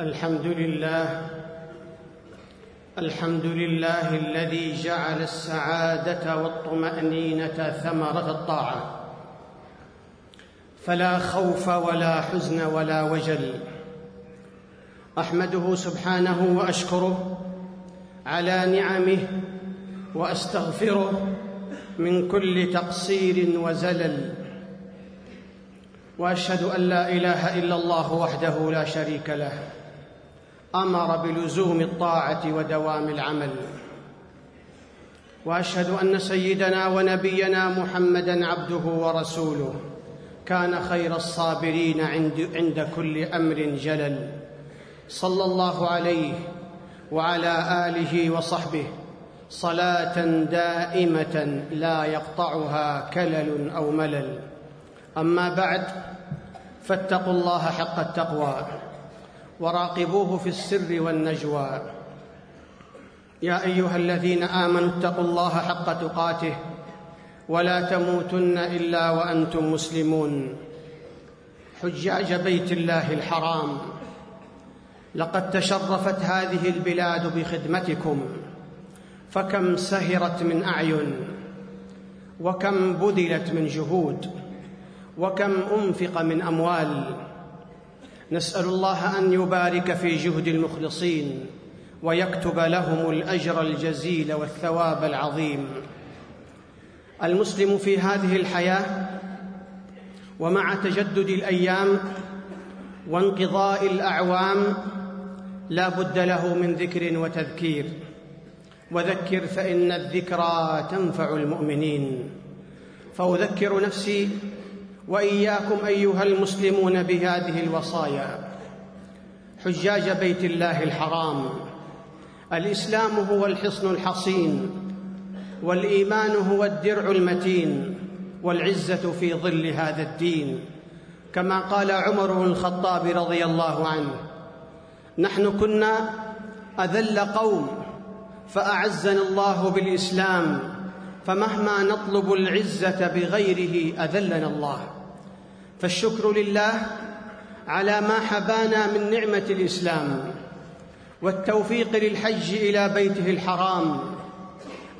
الحمد لله الحمد لله الذي جعل السعادة والطمأنينة ثمرة الطاعة. فلا خوف ولا حزن ولا وجل. أحمده سبحانه وأشكره على نعمه وأستغفره من كل تقصير وزلل. وأشهد أن لا إله إلا الله وحده لا شريك له. أمر بلزوم الطاعة ودوام العمل. وأشهد أن سيدنا ونبينا محمدا عبده ورسوله. كان خير الصابرين عند, عند كل أمر جلل. صلى الله عليه وعلى آله وصحبه. صلاة دائمة لا يقطعها كلل أو ملل. أما بعد فاتقوا الله حق التقوى. وراقبوه في السر والنجوى. يا أيها الذين آمنوا اتقوا الله حق تقاته ولا تموتن إلا وأنتم مسلمون. حجاج بيت الله الحرام. لقد تشرفت هذه البلاد بخدمتكم. فكم سهرت من أعين وكم بذلت من جهود وكم أنفق من أموال. نسأل الله أن يبارك في جهد المخلصين ويكتب لهم الأجر الجزيل والثواب العظيم. المسلم في هذه الحياة ومع تجدد الأيام وانقضاء الأعوام لا بد له من ذكر وتذكير. وذكر فإن الذكرى تنفع المؤمنين. فأذكر نفسي وإياكم أيها المسلمون بهذه الوصايا. حجاج بيت الله الحرام. الإسلام هو الحصن الحصين والإيمان هو الدرع المتين والعزة في ظل هذا الدين. كما قال عمر بن الخطاب رضي الله عنه نحن كنا أذل قوم فأعزنا الله بالإسلام فمهما نطلب العزة بغيره أذلنا الله. فالشكر لله على ما حبانا من نعمة الإسلام والتوفيق للحج إلى بيته الحرام.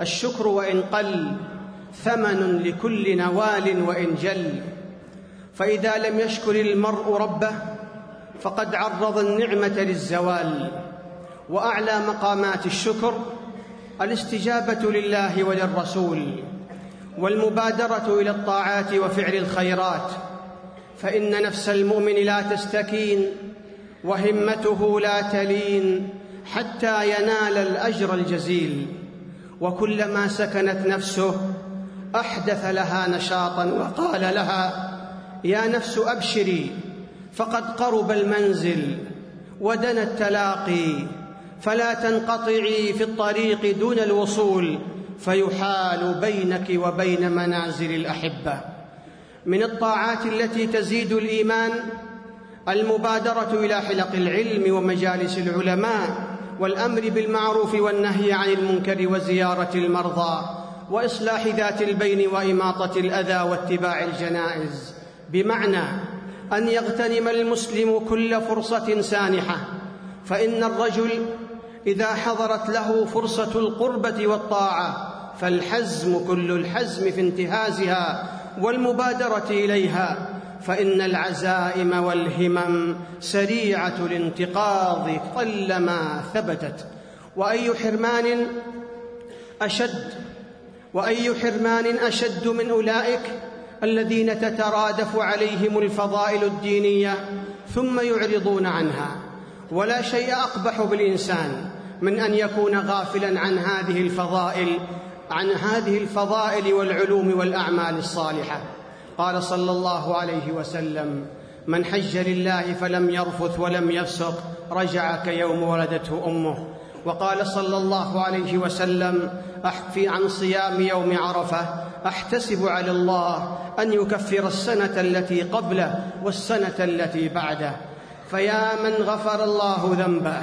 الشكر وإن قل ثمن لكل نوال وإن جل. فإذا لم يشكر المرء ربه فقد عرض النعمة للزوال. وأعلى مقامات الشكر الاستجابة لله وللرسول والمبادرة إلى الطاعات وفعل الخيرات. فإن نفس المؤمن لا تستكين وهمته لا تلين حتى ينال الأجر الجزيل. وكلما سكنت نفسه أحدث لها نشاطا وقال لها يا نفس أبشري فقد قرب المنزل ودنا التلاقي فلا تنقطعي في الطريق دون الوصول فيحال بينك وبين منازل الأحبة. من الطاعات التي تزيد الإيمان المبادرة إلى حلق العلم ومجالس العلماء والأمر بالمعروف والنهي عن المنكر وزيارة المرضى وإصلاح ذات البين وإماطة الأذى واتباع الجنائز. بمعنى أن يغتنم المسلم كل فرصة سانحة فإن الرجل إذا حضرت له فرصة القربة والطاعة فالحزم كل الحزم في انتهازها والمبادرة إليها فإن العزائم والهمم سريعة الانتقاض قلما ثبتت. وأي حرمان أشد وأي حرمان أشد من أولئك الذين تترادف عليهم الفضائل الدينية ثم يعرضون عنها. ولا شيء أقبح بالإنسان من أن يكون غافلا عن هذه الفضائل عن هذه الفضائل والعلوم والأعمال الصالحة. قال صلى الله عليه وسلم من حج لله فلم يرفث ولم يفسق رجع كيوم ولدته أمه. وقال صلى الله عليه وسلم في عن صيام يوم عرفة أحتسب على الله أن يكفر السنة التي قبله والسنة التي بعده. فيا من غفر الله ذنبه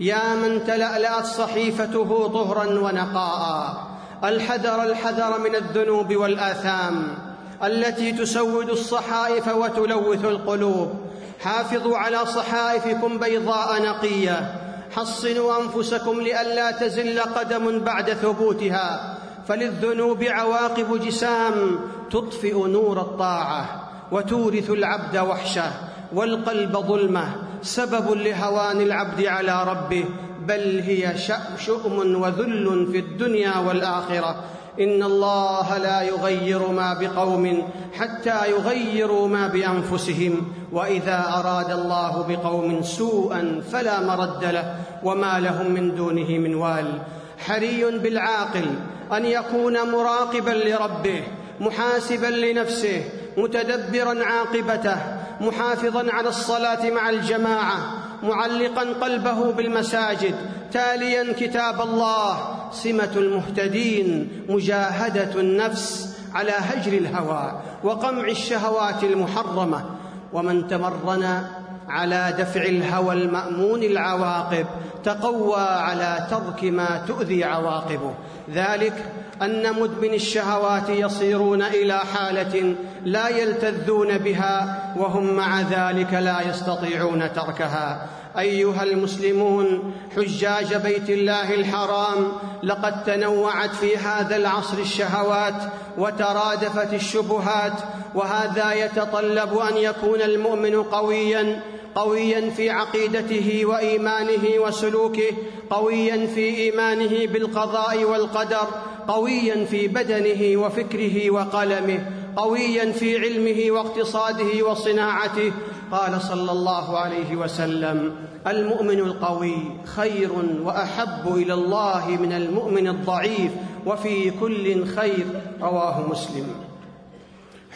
يا من تلألأت صحيفته طهرا ونقاء. الحذر الحذر من الذنوب والآثام التي تسود الصحائف وتلوث القلوب. حافظوا على صحائفكم بيضاء نقية. حصنوا أنفسكم لئلا تزل قدم بعد ثبوتها. فللذنوب عواقب جسام تطفئ نور الطاعة وتورث العبد وحشه. والقلب ظلمة. سبب لهوان العبد على ربه. بل هي شؤم وذل في الدنيا والآخرة. إن الله لا يغير ما بقوم حتى يغيروا ما بأنفسهم. وإذا أراد الله بقوم سوءا فلا مرد له وما لهم من دونه من وال. حري بالعاقل أن يكون مراقبا لربه محاسبا لنفسه متدبرا عاقبته محافظا على الصلاة مع الجماعة معلقا قلبه بالمساجد تاليا كتاب الله سمة المهتدين مجاهدة النفس على هجر الهوى وقمع الشهوات المحرمة. ومن تمرن على دفع الهوى المأمون العواقب تقوى على ترك ما تؤذي عواقبه. ذلك أن مدمن الشهوات يصيرون إلى حالة لا يلتذون بها وهم مع ذلك لا يستطيعون تركها. أيها المسلمون حجاج بيت الله الحرام لقد تنوعت في هذا العصر الشهوات وترادفت الشبهات وهذا يتطلب أن يكون المؤمن قويا قويا في عقيدته وإيمانه وسلوكه قويا في إيمانه بالقضاء والقدر قويا في بدنه وفكره وقلمه قويا في علمه واقتصاده وصناعته. قال صلى الله عليه وسلم المؤمن القوي خير وأحب إلى الله من المؤمن الضعيف وفي كل خير رواه مسلم.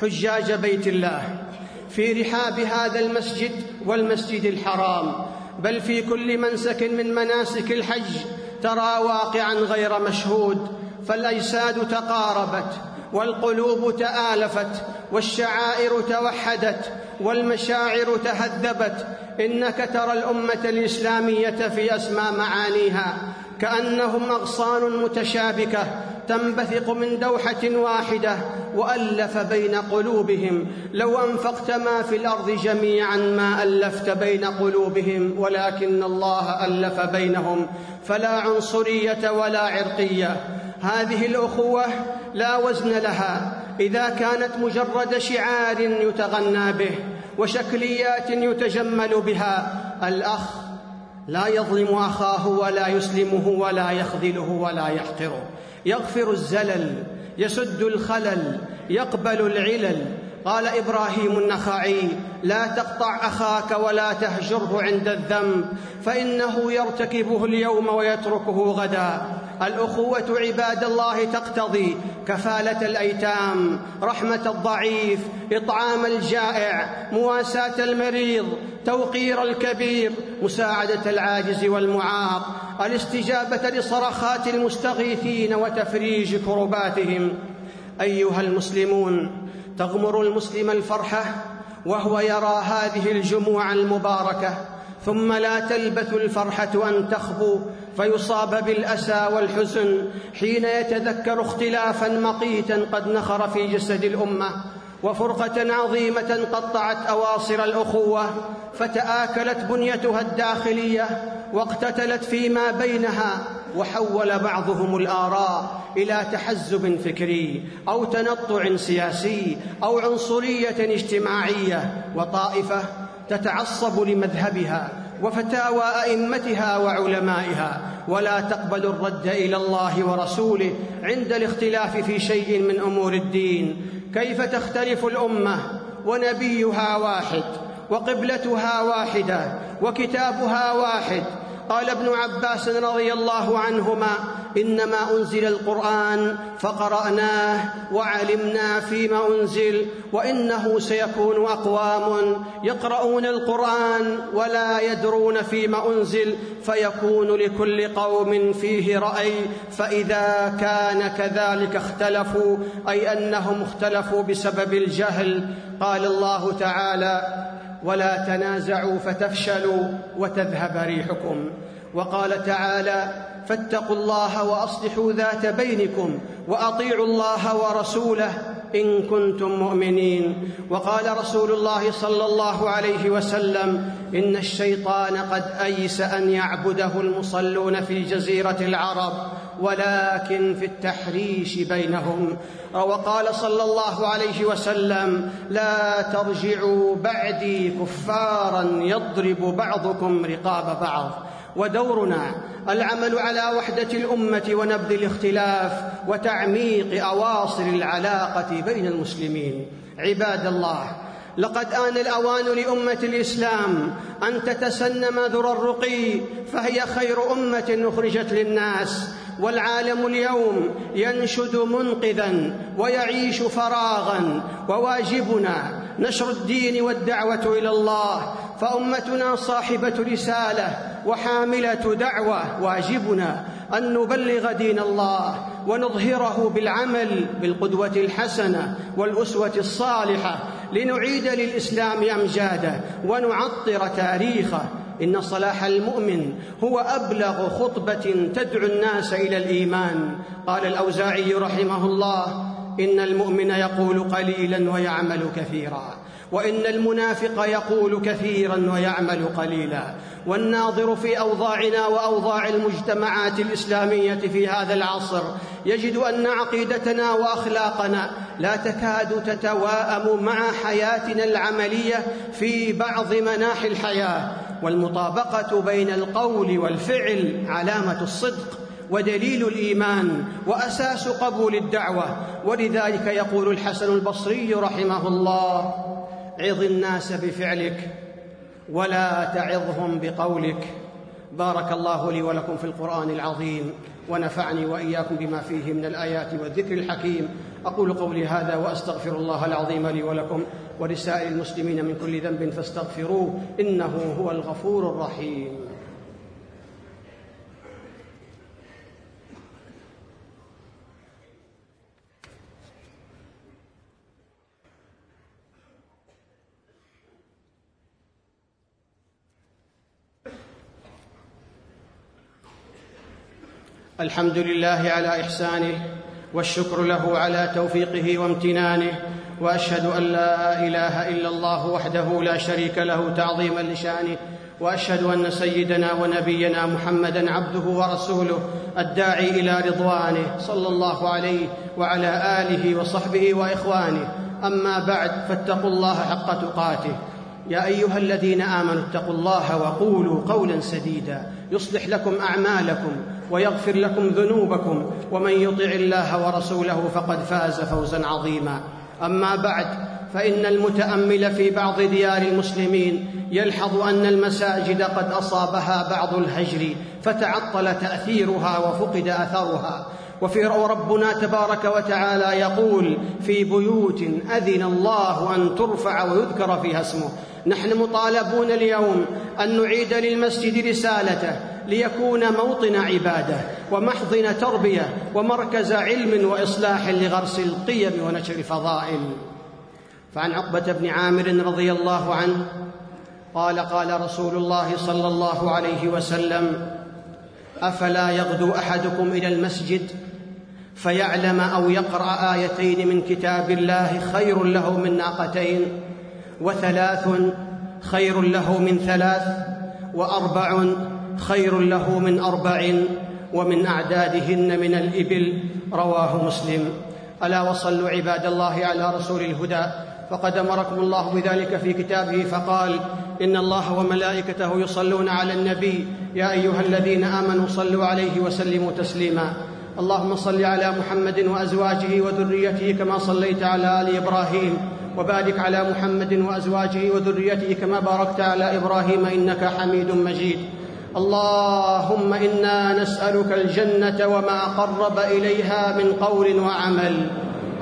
حجاج بيت الله. في رحاب هذا المسجد والمسجد الحرام بل في كل منسك من مناسك الحج ترى واقعا غير مشهود فالأجساد تقاربت والقلوب تآلفت والشعائر توحدت والمشاعر تهذبت إنك ترى الأمة الإسلامية في اسمى معانيها كأنهم أغصان متشابكة تنبثق من دوحة واحدة وألف بين قلوبهم. لو أنفقت ما في الأرض جميعا ما ألفت بين قلوبهم ولكن الله ألف بينهم. فلا عنصرية ولا عرقية. هذه الأخوة لا وزن لها. إذا كانت مجرد شعار يتغنى به وشكليات يتجمل بها الأخ لا يظلم أخاه ولا يسلمه ولا يخذله ولا يحقره. يغفر الزلل يسد الخلل يقبل العلل. قال إبراهيم النخعي لا تقطع أخاك ولا تهجره عند الذنب فإنه يرتكبه اليوم ويتركه غدا. الأخوة عباد الله تقتضي كفالة الأيتام رحمة الضعيف إطعام الجائع مواساة المريض توقير الكبير مساعدة العاجز والمعاق الاستجابة لصرخات المستغيثين وتفريج كرباتهم. أيها المسلمون تغمر المسلم الفرحة وهو يرى هذه الجموع المباركة ثم لا تلبث الفرحة أن تخبو فيصاب بالأسى والحزن حين يتذكر اختلافا مقيتا قد نخر في جسد الأمة وفرقة عظيمة قطعت أواصر الأخوة فتآكلت بنيتها الداخلية واقتتلت فيما بينها وحول بعضهم الآراء إلى تحزب فكري أو تنطع سياسي أو عنصرية اجتماعية وطائفة تتعصب لمذهبها وفتاوى أئمتها وعلمائها ولا تقبل الرد إلى الله ورسوله عند الاختلاف في شيء من أمور الدين. كيف تختلف الأمة ونبيها واحد وقبلتها واحدة وكتابها واحد قال ابن عباس رضي الله عنهما إنما أنزل القرآن فقرأناه وعلمنا فيما أنزل وإنه سيكون أقوام يقرؤون القرآن ولا يدرون فيما أنزل فيكون لكل قوم فيه رأي فإذا كان كذلك اختلفوا أي أنهم اختلفوا بسبب الجهل قال الله تعالى ولا تنازعوا فتفشلوا وتذهب ريحكم. وقال تعالى فاتقوا الله وأصلحوا ذات بينكم وأطيعوا الله ورسوله إن كنتم مؤمنين. وقال رسول الله صلى الله عليه وسلم إن الشيطان قد أيس أن يعبده المصلون في جزيرة العرب. ولكن في التحريش بينهم. وقال صلى الله عليه وسلم لا ترجعوا بعدي كفارا يضرب بعضكم رقاب بعض. ودورنا العمل على وحدة الأمة ونبذ الاختلاف وتعميق أواصر العلاقة بين المسلمين. عباد الله لقد آن الأوان لأمة الإسلام أن تتسنم ذرى الرقي فهي خير أمة أخرجت للناس. والعالم اليوم ينشد منقذا ويعيش فراغا. وواجبنا نشر الدين والدعوة إلى الله. فأمتنا صاحبة رسالة وحاملة دعوة. واجبنا أن نبلغ دين الله ونظهره بالعمل بالقدوة الحسنة والأسوة الصالحة لنعيد للإسلام أمجاده ونعطر تاريخه إن صلاح المؤمن هو أبلغ خطبة تدعو الناس إلى الإيمان. قال الأوزاعي رحمه الله إن المؤمن يقول قليلا ويعمل كثيرا وإن المنافق يقول كثيرا ويعمل قليلا. والناظر في أوضاعنا وأوضاع المجتمعات الإسلامية في هذا العصر يجد أن عقيدتنا وأخلاقنا لا تكاد تتواءم مع حياتنا العملية في بعض مناحي الحياة. والمطابقة بين القول والفعل علامة الصدق ودليل الإيمان وأساس قبول الدعوة. ولذلك يقول الحسن البصري رحمه الله عظ الناس بفعلك ولا تعظهم بقولك بارك الله لي ولكم في القرآن العظيم ونفعني وإياكم بما فيه من الآيات والذكر الحكيم. أقول قولي هذا وأستغفر الله العظيم لي ولكم ولسائر المسلمين من كل ذنب فاستغفروه إنه هو الغفور الرحيم. الحمد لله على إحسانه والشكر له على توفيقه وامتنانه وأشهد أن لا إله إلا الله وحده لا شريك له تعظيما لشأنه وأشهد أن سيدنا ونبينا محمدا عبده ورسوله الداعي إلى رضوانه صلى الله عليه وعلى آله وصحبه وإخوانه. أما بعد فاتقوا الله حق تقاته. يا أيها الذين آمنوا اتقوا الله وقولوا قولا سديدا يصلح لكم أعمالكم ويغفر لكم ذنوبكم ومن يطع الله ورسوله فقد فاز فوزا عظيما أما بعد فإن المتأمل في بعض ديار المسلمين يلحظ أن المساجد قد أصابها بعض الهجر فتعطل تأثيرها وفقد أثرها وفي ربنا تبارك وتعالى يقول في بيوت أذن الله أن ترفع ويذكر فيها اسمه نحن مطالبون اليوم أن نعيد للمسجد رسالته ليكون موطن عبادة ومحضن تربية ومركز علم وإصلاح لغرس القيم ونشر الفضائل فعن عقبة بن عامر رضي الله عنه قال قال رسول الله صلى الله عليه وسلم أفلا يغدو أحدكم إلى المسجد فيعلم أو يقرأ آيتين من كتاب الله خير له من ناقتين وثلاث خير له من ثلاث وأربع خير له من أربع ومن أعدادهن من الإبل رواه مسلم. ألا وصلوا عباد الله على رسول الهدى فقد أمركم الله بذلك في كتابه فقال إن الله وملائكته يصلون على النبي يا أيها الذين آمنوا صلوا عليه وسلموا تسليما. اللهم صل على محمد وأزواجه وذريته كما صليت على آل إبراهيم. وبارك على محمد وأزواجه وذريته كما باركت على إبراهيم إنك حميد مجيد. اللهم إنا نسألك الجنة وما قرب إليها من قول وعمل.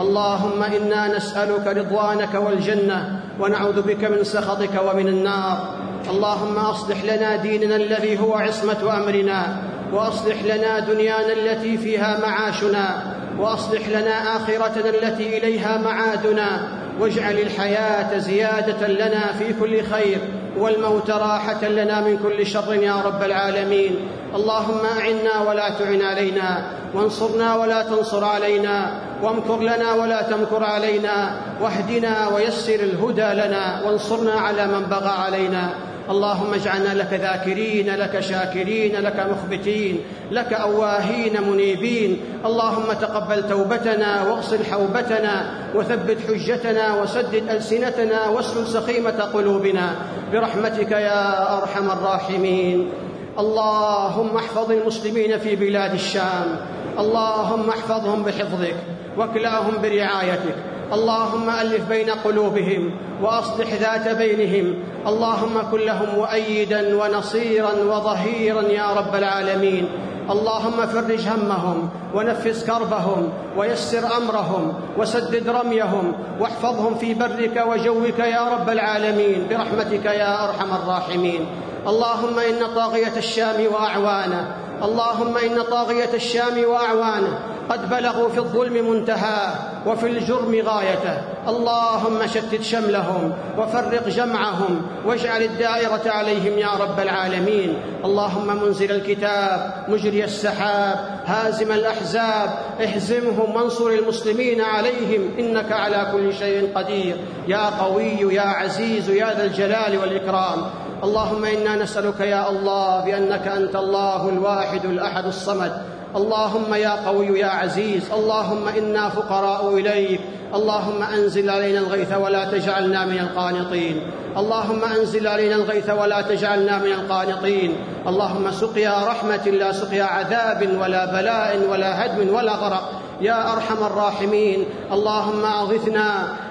اللهم إنا نسألك رضوانك والجنة ونعوذ بك من سخطك ومن النار. اللهم أصلح لنا ديننا الذي هو عصمة أمرنا وأصلح لنا دنيانا التي فيها معاشنا وأصلح لنا آخرتنا التي إليها معادنا. واجعل الحياة زيادة لنا في كل خير والموت راحة لنا من كل شر يا رب العالمين. اللهم أعنا ولا تعن علينا وانصرنا ولا تنصر علينا وامكر لنا ولا تمكر علينا واهدنا ويسر الهدى لنا وانصرنا على من بغى علينا. اللهم اجعلنا لك ذاكرين لك شاكرين لك مخبتين لك أواهين منيبين. اللهم تقبل توبتنا واغسل حوبتنا وثبت حجتنا وسدد ألسنتنا واسلل سخيمة قلوبنا. برحمتك يا أرحم الراحمين. اللهم احفظ المسلمين في بلاد الشام. اللهم احفظهم بحفظك واكلاهم برعايتك. اللهم ألف بين قلوبهم وأصلح ذات بينهم. اللهم كن لهم مؤيدا ونصيرا وظهيرا يا رب العالمين. اللهم فرج همهم ونفس كربهم ويسر أمرهم وسدد رميهم واحفظهم في برك وجوك يا رب العالمين. برحمتك يا أرحم الراحمين. اللهم إن طاغية الشام واعوانه اللهم إن طاغية الشام وأعوانه قد بلغوا في الظلم منتهاه وفي الجرم غايته اللهم شتت شملهم وفرق جمعهم واجعل الدائرة عليهم يا رب العالمين. اللهم منزل الكتاب مجري السحاب هازم الأحزاب اهزمهم وانصر المسلمين عليهم إنك على كل شيء قدير. يا قوي يا عزيز يا ذا الجلال والإكرام. اللهم إنا نسألك يا الله بأنك أنت الله الواحد الأحد الصمد. اللهم يا قوي يا عزيز. اللهم إنا فقراء إليك. اللهم أنزل علينا الغيث ولا تجعلنا من القانطين. اللهم أنزل علينا الغيث ولا تجعلنا من القانطين. اللهم سقيا رحمة لا سقيا عذاب ولا بلاء ولا هدم ولا غرق. يا أرحم الراحمين. اللهم أغثنا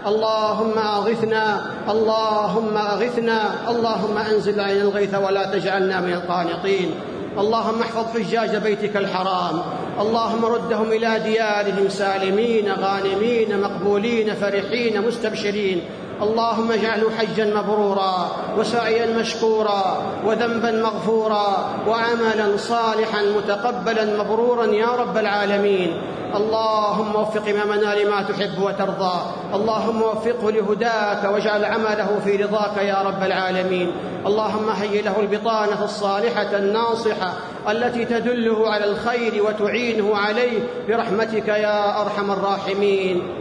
اللهم أغثنا اللهم أغثنا اللهم أنزل علينا الغيث ولا تجعلنا من القانطين. اللهم احفظ حجاج بيتك الحرام. اللهم ردهم إلى ديارهم سالمين غانمين مقبولين فرحين مستبشرين. اللهم اجعله حجا مبرورا وسعيا مشكورا وذنبا مغفورا وعملا صالحا متقبلا مبرورا يا رب العالمين. اللهم وفق إمامنا لما تحب وترضى. اللهم وفقه لهداك واجعل عمله في رضاك يا رب العالمين. اللهم هيئ له البطانة الصالحة الناصحة التي تدله على الخير وتعينه عليه برحمتك يا أرحم الراحمين.